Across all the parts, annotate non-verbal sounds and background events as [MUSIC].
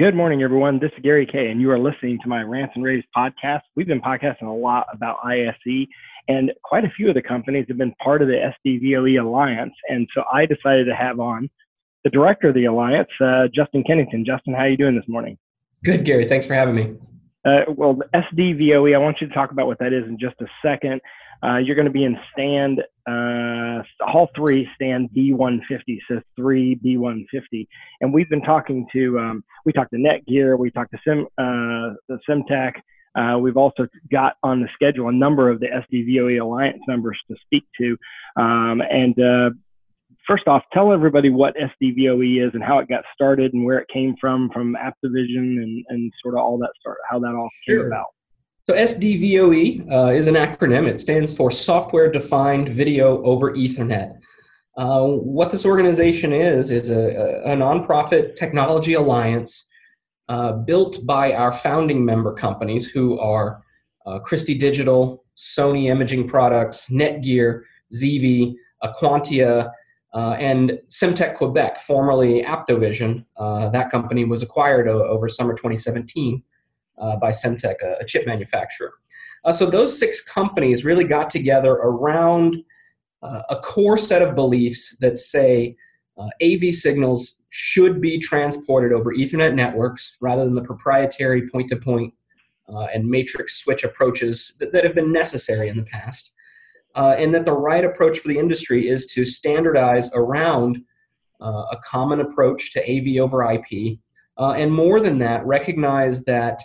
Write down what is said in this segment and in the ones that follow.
Good morning, everyone. This is Gary Kayye, and you are listening to my Rants and Raves podcast. We've been podcasting a lot about ISE, and quite a few of the companies have been part of the SDVOE Alliance. And so I decided to have on the director of the Alliance, uh, Justin Kennington. Justin, how are you doing this morning? Good, Gary. Thanks for having me. Uh, well, the SDVOE, I want you to talk about what that is in just a second. Uh, you're going to be in stand uh, Hall three, stand B150, so three B150, and we've been talking to um, we talked to Netgear, we talked to Sim uh, the Semtech. Uh, we've also got on the schedule a number of the SDVOE Alliance members to speak to, um, and uh, first off, tell everybody what SDVOE is and how it got started and where it came from, from Aptovision and, and sort of all that start, how that all came Sure. about. So SDVOE uh, is an acronym. It stands for Software Defined Video over Ethernet. Uh, what this organization is is a, a nonprofit technology alliance uh, built by our founding member companies, who are uh, Christie Digital, Sony Imaging Products, Netgear, ZeeVee, Aquantia, uh, and Semtech Quebec, formerly Aptovision. Uh, that company was acquired over summer 2017 uh, by Semtech, a, a chip manufacturer. Uh, so those six companies really got together around uh, a core set of beliefs that say uh, AV signals should be transported over Ethernet networks rather than the proprietary point-to-point uh, and matrix switch approaches that, that have been necessary in the past. Uh, and that the right approach for the industry is to standardize around a common approach to AV over IP, uh, and more than that, recognize that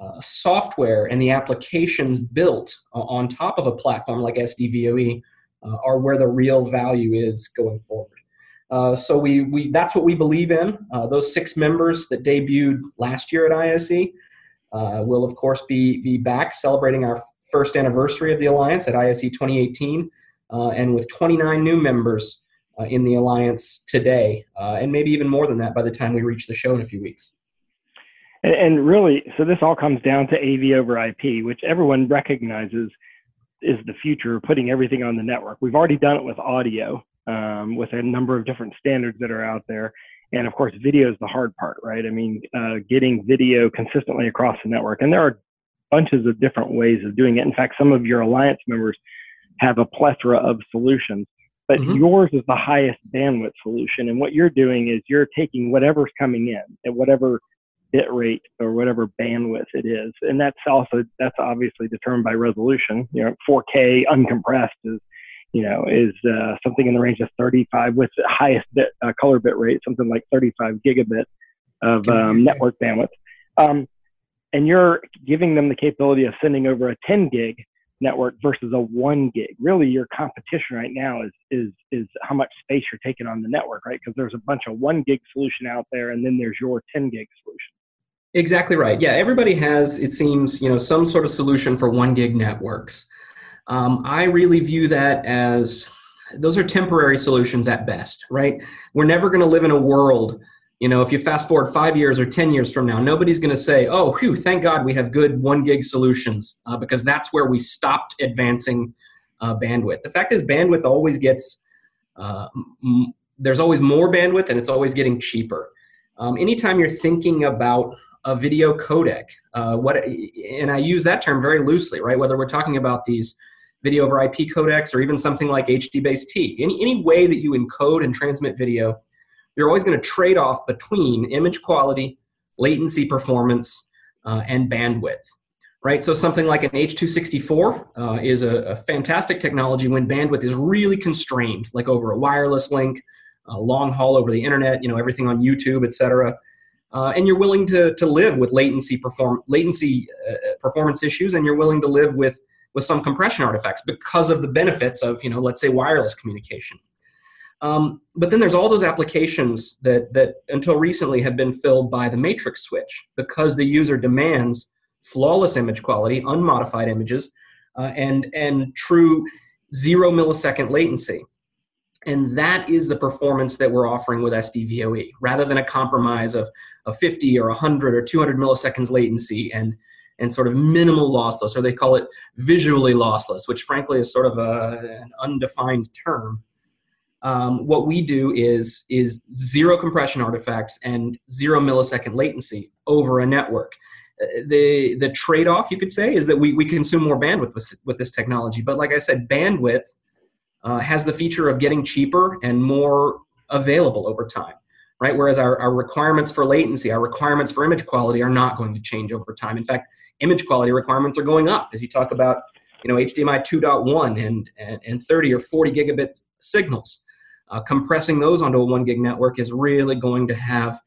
uh, software and the applications built on top of a platform like SDVOE uh, are where the real value is going forward. Uh, so we, we that's what we believe in. Uh, those six members that debuted last year at ISE uh, will of course be be back celebrating our first anniversary of the alliance at ISE 2018, uh, and with 29 new members in the alliance today, and maybe even more than that by the time we reach the show in a few weeks. And, and really, so this all comes down to AV over IP, which everyone recognizes is the future of putting everything on the network. We've already done it with audio, um, with a number of different standards that are out there. And of course, video is the hard part, right? I mean, uh, getting video consistently across the network. And there are bunches of different ways of doing it. In fact, some of your alliance members have a plethora of solutions, but Mhm. yours is the highest bandwidth solution. And what you're doing is you're taking whatever's coming in at whatever bit rate or whatever bandwidth it is. And that's also, that's obviously determined by resolution. You know, 4K uncompressed is, you know, is uh, something in the range of 35 with the highest bit, uh, color bit rate, something like 35 gigabit of um, network bandwidth. Um, and you're giving them the capability of sending over a 10 gig network versus a one gig. Really, your competition right now is is is how much space you're taking on the network, right? Because there's a bunch of one gig solution out there, and then there's your 10 gig solution. Exactly right. Yeah, everybody has, it seems, you know, some sort of solution for one gig networks. Um, I really view that as those are temporary solutions at best, right? We're never going to live in a world, you know, if you fast forward five years or 10 years from now, nobody's going to say, oh, whew, thank God we have good one gig solutions, uh, because that's where we stopped advancing uh, bandwidth. The fact is, bandwidth always gets, uh, m- there's always more bandwidth and it's always getting cheaper. Um, anytime you're thinking about a video codec. Uh, what and I use that term very loosely, right? Whether we're talking about these video over IP codecs or even something like HDBaseT, any any way that you encode and transmit video, you're always going to trade off between image quality, latency performance, uh, and bandwidth. Right, so something like an H264 uh, is a, a fantastic technology when bandwidth is really constrained, like over a wireless link, uh, long haul over the internet, you know, everything on YouTube, et cetera uh, and you're willing to, to live with latency perform latency uh, performance issues, and you're willing to live with with some compression artifacts because of the benefits of you know let's say wireless communication. Um, but then there's all those applications that that until recently have been filled by the matrix switch because the user demands flawless image quality, unmodified images, uh, and and true zero millisecond latency. And that is the performance that we're offering with SDVOE, rather than a compromise of, of 50 or 100 or 200 milliseconds latency and, and sort of minimal lossless, or they call it visually lossless, which frankly is sort of a, an undefined term. um, what we do is is zero compression artifacts and zero millisecond latency over a network. Uh, the the trade off you could say is that we, we consume more bandwidth with, with this technology. But like I said, bandwidth uh, has the feature of getting cheaper and more available over time, right? Whereas our, our requirements for latency, our requirements for image quality are not going to change over time. In fact, image quality requirements are going up as you talk about you know HDMI 2.1 and, and, and 30 or 40 gigabit signals. Uh, compressing those onto a one gig network is really going to have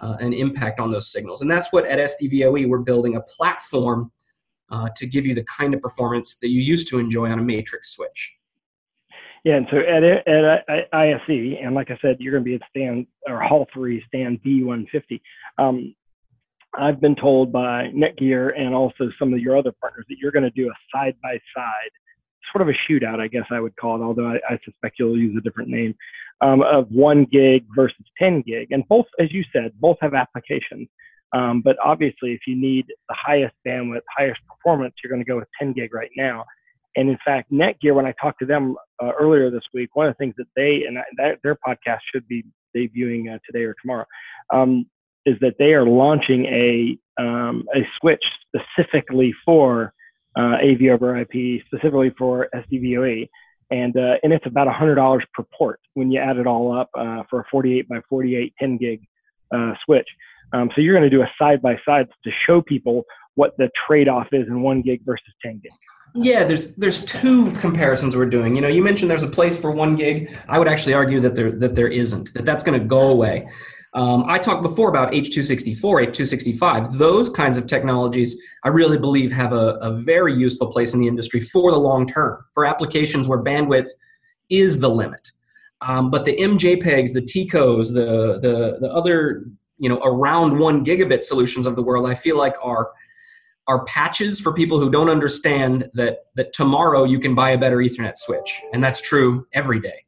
uh, an impact on those signals. And that's what at SDVOE we're building a platform uh, to give you the kind of performance that you used to enjoy on a matrix switch. Yeah, and so at, at ISE, and like I said, you're going to be at stand or Hall Three, stand B150. Um, I've been told by Netgear and also some of your other partners that you're going to do a side by side, sort of a shootout, I guess I would call it, although I, I suspect you'll use a different name, um, of one gig versus 10 gig. And both, as you said, both have applications. Um, but obviously, if you need the highest bandwidth, highest performance, you're going to go with 10 gig right now. And in fact, Netgear, when I talked to them uh, earlier this week, one of the things that they and that, their podcast should be debuting uh, today or tomorrow um, is that they are launching a um, a switch specifically for uh, AV over IP, specifically for SDVOE, and uh, and it's about hundred dollars per port when you add it all up uh, for a 48 by 48 10 gig uh, switch. Um, so you're going to do a side by side to show people what the trade off is in one gig versus 10 gig. Yeah, there's there's two comparisons we're doing. You know, you mentioned there's a place for one gig. I would actually argue that there that there isn't. That that's going to go away. Um, I talked before about H264, H265. Those kinds of technologies, I really believe, have a, a very useful place in the industry for the long term, for applications where bandwidth is the limit. Um, but the MJPEGs, the TICOs, the, the, the other, you know, around one gigabit solutions of the world, I feel like are are patches for people who don't understand that that tomorrow you can buy a better Ethernet switch, and that's true every day.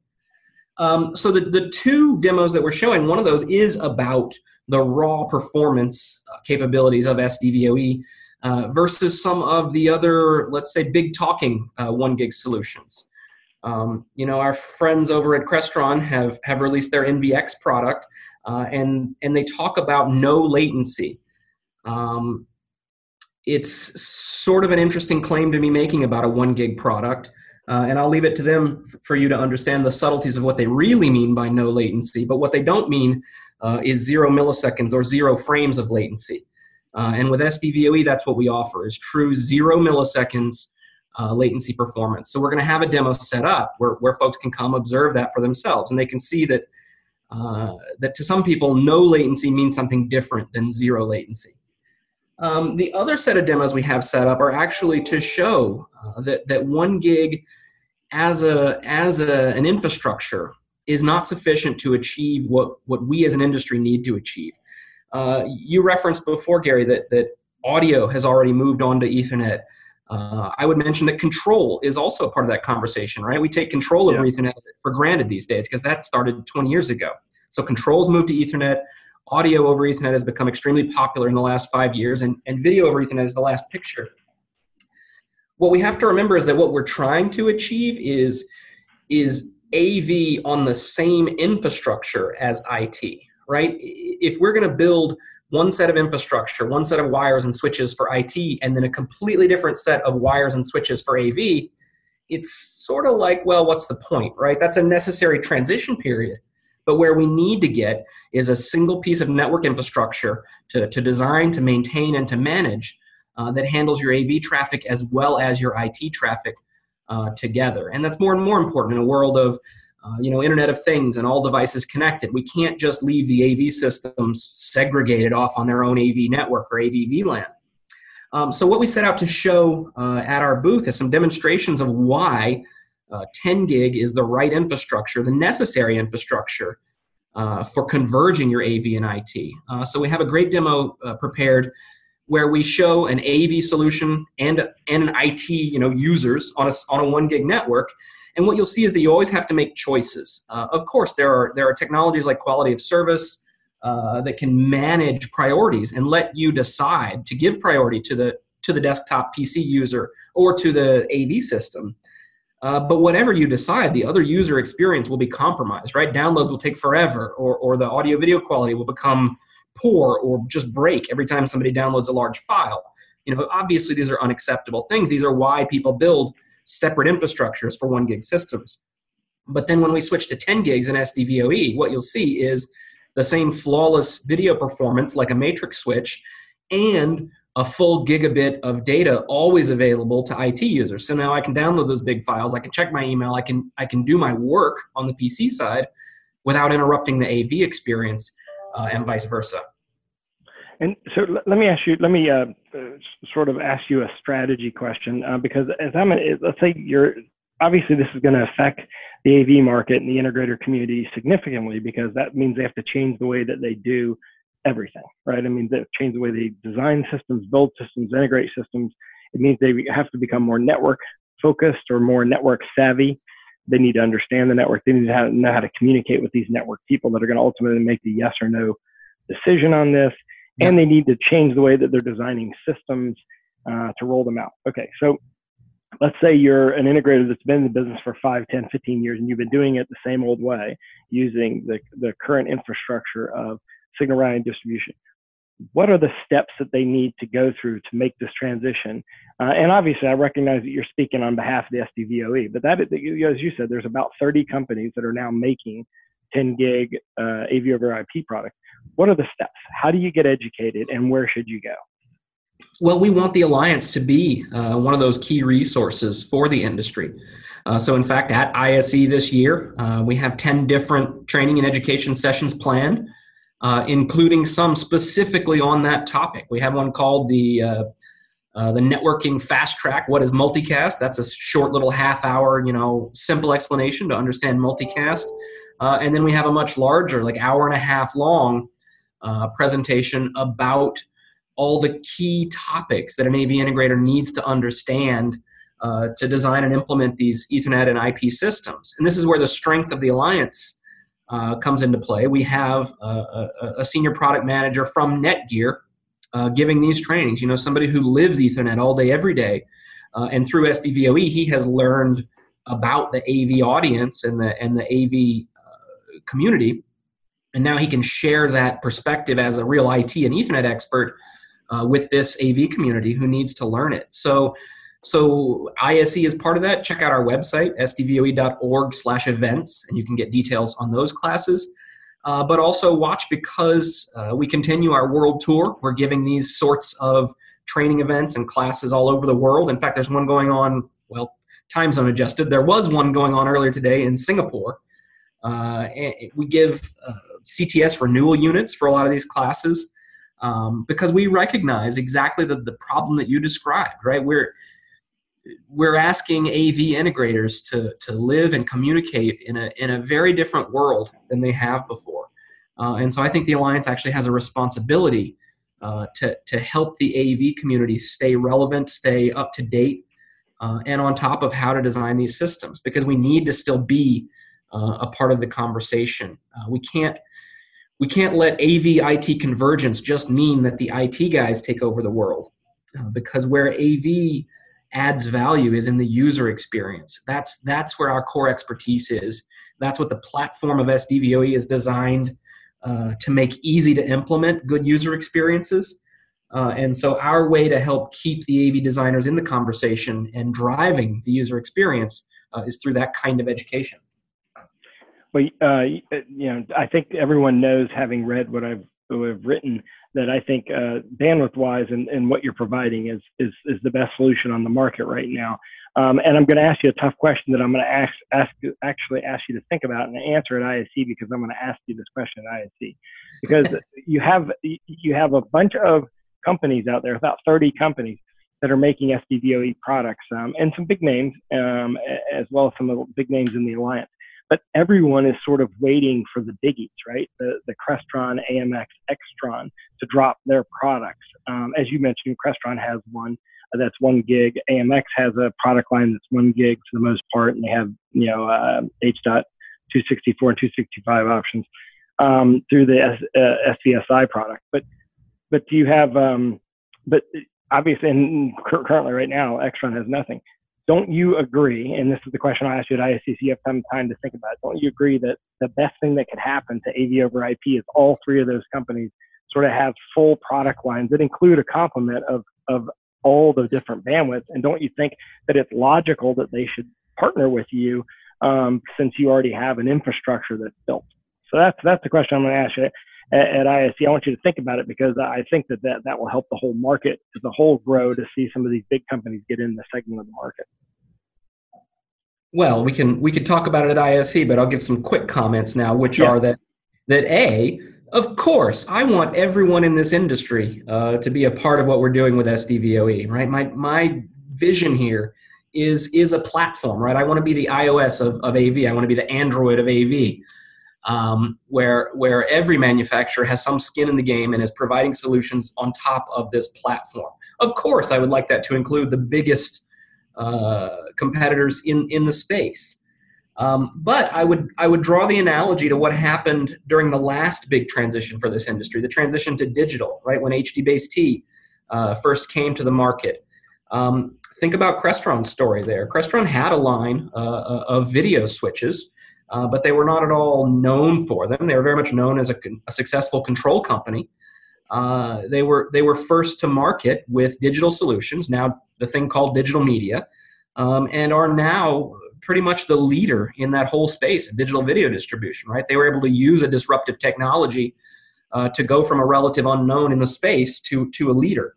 Um, so the, the two demos that we're showing, one of those is about the raw performance uh, capabilities of SDVOE uh, versus some of the other, let's say, big talking uh, one gig solutions. Um, you know, our friends over at Crestron have have released their NVX product, uh, and and they talk about no latency. Um, it's sort of an interesting claim to be making about a one gig product. Uh, and I'll leave it to them f- for you to understand the subtleties of what they really mean by no latency. But what they don't mean uh, is zero milliseconds or zero frames of latency. Uh, and with SDVOE, that's what we offer is true zero milliseconds uh, latency performance. So we're going to have a demo set up where, where folks can come observe that for themselves, and they can see that uh, that to some people, no latency means something different than zero latency. Um, the other set of demos we have set up are actually to show uh, that, that one gig as, a, as a, an infrastructure is not sufficient to achieve what, what we as an industry need to achieve. Uh, you referenced before, Gary, that, that audio has already moved on to Ethernet. Uh, I would mention that control is also a part of that conversation, right? We take control over yeah. Ethernet for granted these days because that started 20 years ago. So controls moved to Ethernet audio over Ethernet has become extremely popular in the last five years, and, and video over Ethernet is the last picture. What we have to remember is that what we're trying to achieve is, is AV on the same infrastructure as IT, right? If we're going to build one set of infrastructure, one set of wires and switches for IT, and then a completely different set of wires and switches for AV, it's sort of like, well, what's the point, right? That's a necessary transition period. But where we need to get is a single piece of network infrastructure to, to design, to maintain, and to manage uh, that handles your AV traffic as well as your IT traffic uh, together. And that's more and more important in a world of uh, you know, Internet of Things and all devices connected. We can't just leave the AV systems segregated off on their own AV network or AV VLAN. Um, so what we set out to show uh, at our booth is some demonstrations of why uh, 10 gig is the right infrastructure, the necessary infrastructure uh, for converging your AV and IT. Uh, so we have a great demo uh, prepared where we show an AV solution and, and an IT you know, users on a, on a one gig network. And what you'll see is that you always have to make choices. Uh, of course, there are, there are technologies like quality of service uh, that can manage priorities and let you decide to give priority to the, to the desktop PC user or to the AV system. Uh, but whatever you decide, the other user experience will be compromised, right? Downloads will take forever, or, or the audio video quality will become poor or just break every time somebody downloads a large file. You know, obviously these are unacceptable things. These are why people build separate infrastructures for one gig systems. But then when we switch to 10 gigs in SDVOE, what you'll see is the same flawless video performance like a matrix switch and a full gigabit of data always available to IT users. So now I can download those big files, I can check my email, I can I can do my work on the PC side without interrupting the AV experience uh, and vice versa. And so let me ask you, let me uh, uh, sort of ask you a strategy question uh, because as I'm, a, let's say you're, obviously this is going to affect the AV market and the integrator community significantly because that means they have to change the way that they do everything, right? I mean, they change the way they design systems, build systems, integrate systems. It means they have to become more network focused or more network savvy. They need to understand the network. They need to know how to communicate with these network people that are going to ultimately make the yes or no decision on this. Yeah. And they need to change the way that they're designing systems uh, to roll them out. Okay, so let's say you're an integrator that's been in the business for 5 10 15 years and you've been doing it the same old way using the, the current infrastructure of signal routing distribution. What are the steps that they need to go through to make this transition? Uh, and obviously i recognize that you're speaking on behalf of the sdvoe but that as you said there's about 30 companies that are now making 10 gig uh, av over ip products what are the steps? How do you get educated and where should you go? Well, we want the Alliance to be uh, one of those key resources for the industry. Uh, so, in fact, at ISE this year, uh, we have 10 different training and education sessions planned, uh, including some specifically on that topic. We have one called the uh, uh, the networking fast track. What is multicast? That's a short little half hour, you know, simple explanation to understand multicast. and then we have a much larger, like hour and a half long presentation about all the key topics that an AV integrator needs to understand uh, to design and implement these Ethernet and IP systems. And this is where the strength of the alliance uh, comes into play. We have a, a, a, senior product manager from Netgear uh, giving these trainings. You know, somebody who lives Ethernet all day, every day, uh, and through SDVOE, he has learned about the AV audience and the and the AV uh, community, and now he can share that perspective as a real IT and Ethernet expert uh, with this AV community who needs to learn it. So, so ISE is part of that. Check out our website, sdvoe.org slash events, and you can get details on those classes. Uh, but also watch because uh, we continue our world tour. We're giving these sorts of training events and classes all over the world. In fact, there's one going on, well, time zone adjusted. There was one going on earlier today in Singapore. Uh, we give uh, CTS renewal units for a lot of these classes um, because we recognize exactly the, the problem that you described, right? We're we're asking AV integrators to to live and communicate in a in a very different world than they have before, uh, and so I think the alliance actually has a responsibility uh, to to help the AV community stay relevant, stay up to date, uh, and on top of how to design these systems because we need to still be uh, a part of the conversation. Uh, we can't we can't let AV IT convergence just mean that the IT guys take over the world uh, because where AV adds value is in the user experience. That's that's where our core expertise is. That's what the platform of SDVOE is designed uh, to make easy to implement good user experiences. Uh, and so our way to help keep the AV designers in the conversation and driving the user experience uh, is through that kind of education. Well, uh, you know, I think everyone knows, having read what I've, what I've written, that I think uh, bandwidth-wise and, and what you're providing is, is is the best solution on the market right now. Um, and I'm going to ask you a tough question that I'm going to ask, ask actually ask you to think about and answer at ISE because I'm going to ask you this question at ISE because you have you have a bunch of companies out there, about 30 companies that are making SDVOE products um, and some big names um, as well as some of the big names in the alliance but everyone is sort of waiting for the biggies, right? The, the Crestron, AMX, Extron to drop their products. Um, as you mentioned, Crestron has one uh, that's one gig. AMX has a product line that's one gig for the most part, and they have, you know, uh, H.264 and 265 options um, through the S, uh, SVSI product. But, but do you have, um, but obviously, and currently right now, Extron has nothing don't you agree? And this is the question I asked you at ISC, so you have some time to think about it. Don't you agree that the best thing that could happen to AV over IP is all three of those companies sort of have full product lines that include a complement of, of all the different bandwidths? And don't you think that it's logical that they should partner with you um, since you already have an infrastructure that's built? So that's that's the question I'm going to ask you at, at ISC. I want you to think about it because I think that, that that will help the whole market as a whole grow to see some of these big companies get in the segment of the market. Well, we can we could talk about it at ISC, but I'll give some quick comments now, which yeah. are that that a of course, I want everyone in this industry uh, to be a part of what we're doing with SDVOE, right? My my vision here is is a platform, right? I want to be the iOS of, of AV. I want to be the Android of AV um, where where every manufacturer has some skin in the game and is providing solutions on top of this platform. Of course, I would like that to include the biggest uh, competitors in in the space. Um, but I would I would draw the analogy to what happened during the last big transition for this industry, the transition to digital, right when HDBaseT uh, first came to the market. Um, think about Crestron's story there. Crestron had a line uh, uh of video switches uh, but they were not at all known for them. They were very much known as a, a successful control company. Uh, they were they were first to market with digital solutions, now the thing called digital media, um, and are now pretty much the leader in that whole space of digital video distribution. Right? They were able to use a disruptive technology uh, to go from a relative unknown in the space to to a leader.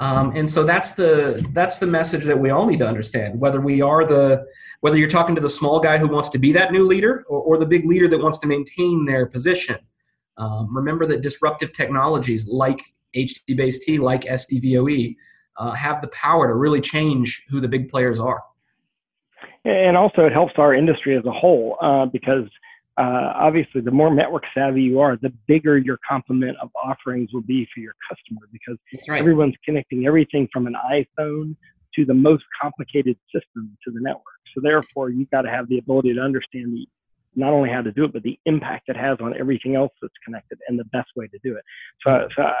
Um, and so that's the that's the message that we all need to understand. Whether we are the whether you're talking to the small guy who wants to be that new leader or, or the big leader that wants to maintain their position. Um, remember that disruptive technologies like HDBaseT, like SDVOE, uh, have the power to really change who the big players are. And also, it helps our industry as a whole uh, because uh, obviously, the more network savvy you are, the bigger your complement of offerings will be for your customer because right. everyone's connecting everything from an iPhone to the most complicated system to the network. So therefore, you've got to have the ability to understand the not only how to do it, but the impact it has on everything else that's connected and the best way to do it. So, so uh,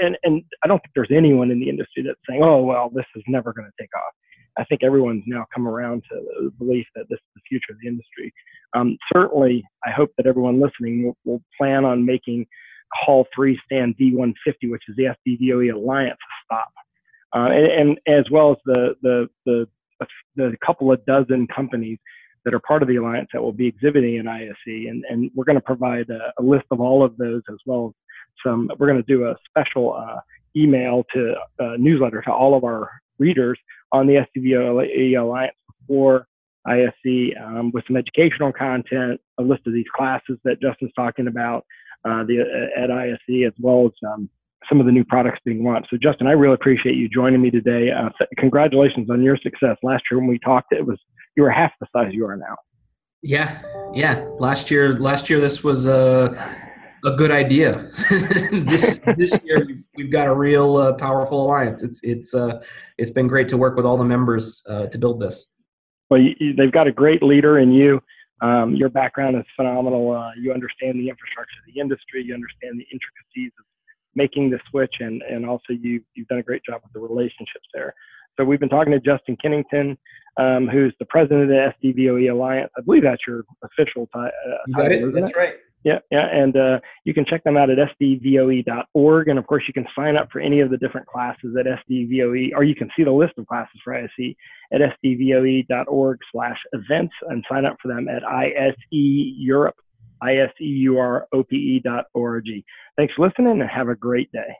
and, and I don't think there's anyone in the industry that's saying, oh, well, this is never going to take off. I think everyone's now come around to the belief that this is the future of the industry. Um, certainly, I hope that everyone listening will, will, plan on making Hall 3 stand D150, which is the SDVOE Alliance, stop. Uh, and, and, as well as the, the, the, the couple of dozen companies that are part of the alliance that will be exhibiting in ISC. And, and we're going to provide a, a, list of all of those as well as some, we're going to do a special uh, email to uh, newsletter to all of our readers on the SDVOE Alliance for ISC um, with some educational content, a list of these classes that Justin's talking about uh, the, uh, at ISC, as well as um, some of the new products being launched. So, Justin, I really appreciate you joining me today. Uh, congratulations on your success. Last year when we talked, it was you were half the size you are now. Yeah, yeah. Last year, last year this was a a good idea. [LAUGHS] this this year we've, we've, got a real uh, powerful alliance. It's it's uh, it's been great to work with all the members uh, to build this. Well, you, they've got a great leader in you. Um, your background is phenomenal. Uh, you understand the infrastructure of the industry. You understand the intricacies of making the switch, and and also you you've done a great job with the relationships there. So we've been talking to Justin Kennington, um, who's the president of the SDVOE Alliance. I believe that's your official uh, title. That's it? right. Yeah, yeah, and uh, you can check them out at sdvoe.org, and of course you can sign up for any of the different classes at sdvoe, or you can see the list of classes for ISE at sdvoe.org/events, and sign up for them at ISE Europe, I S E U R O P E dot org. Thanks for listening, and have a great day.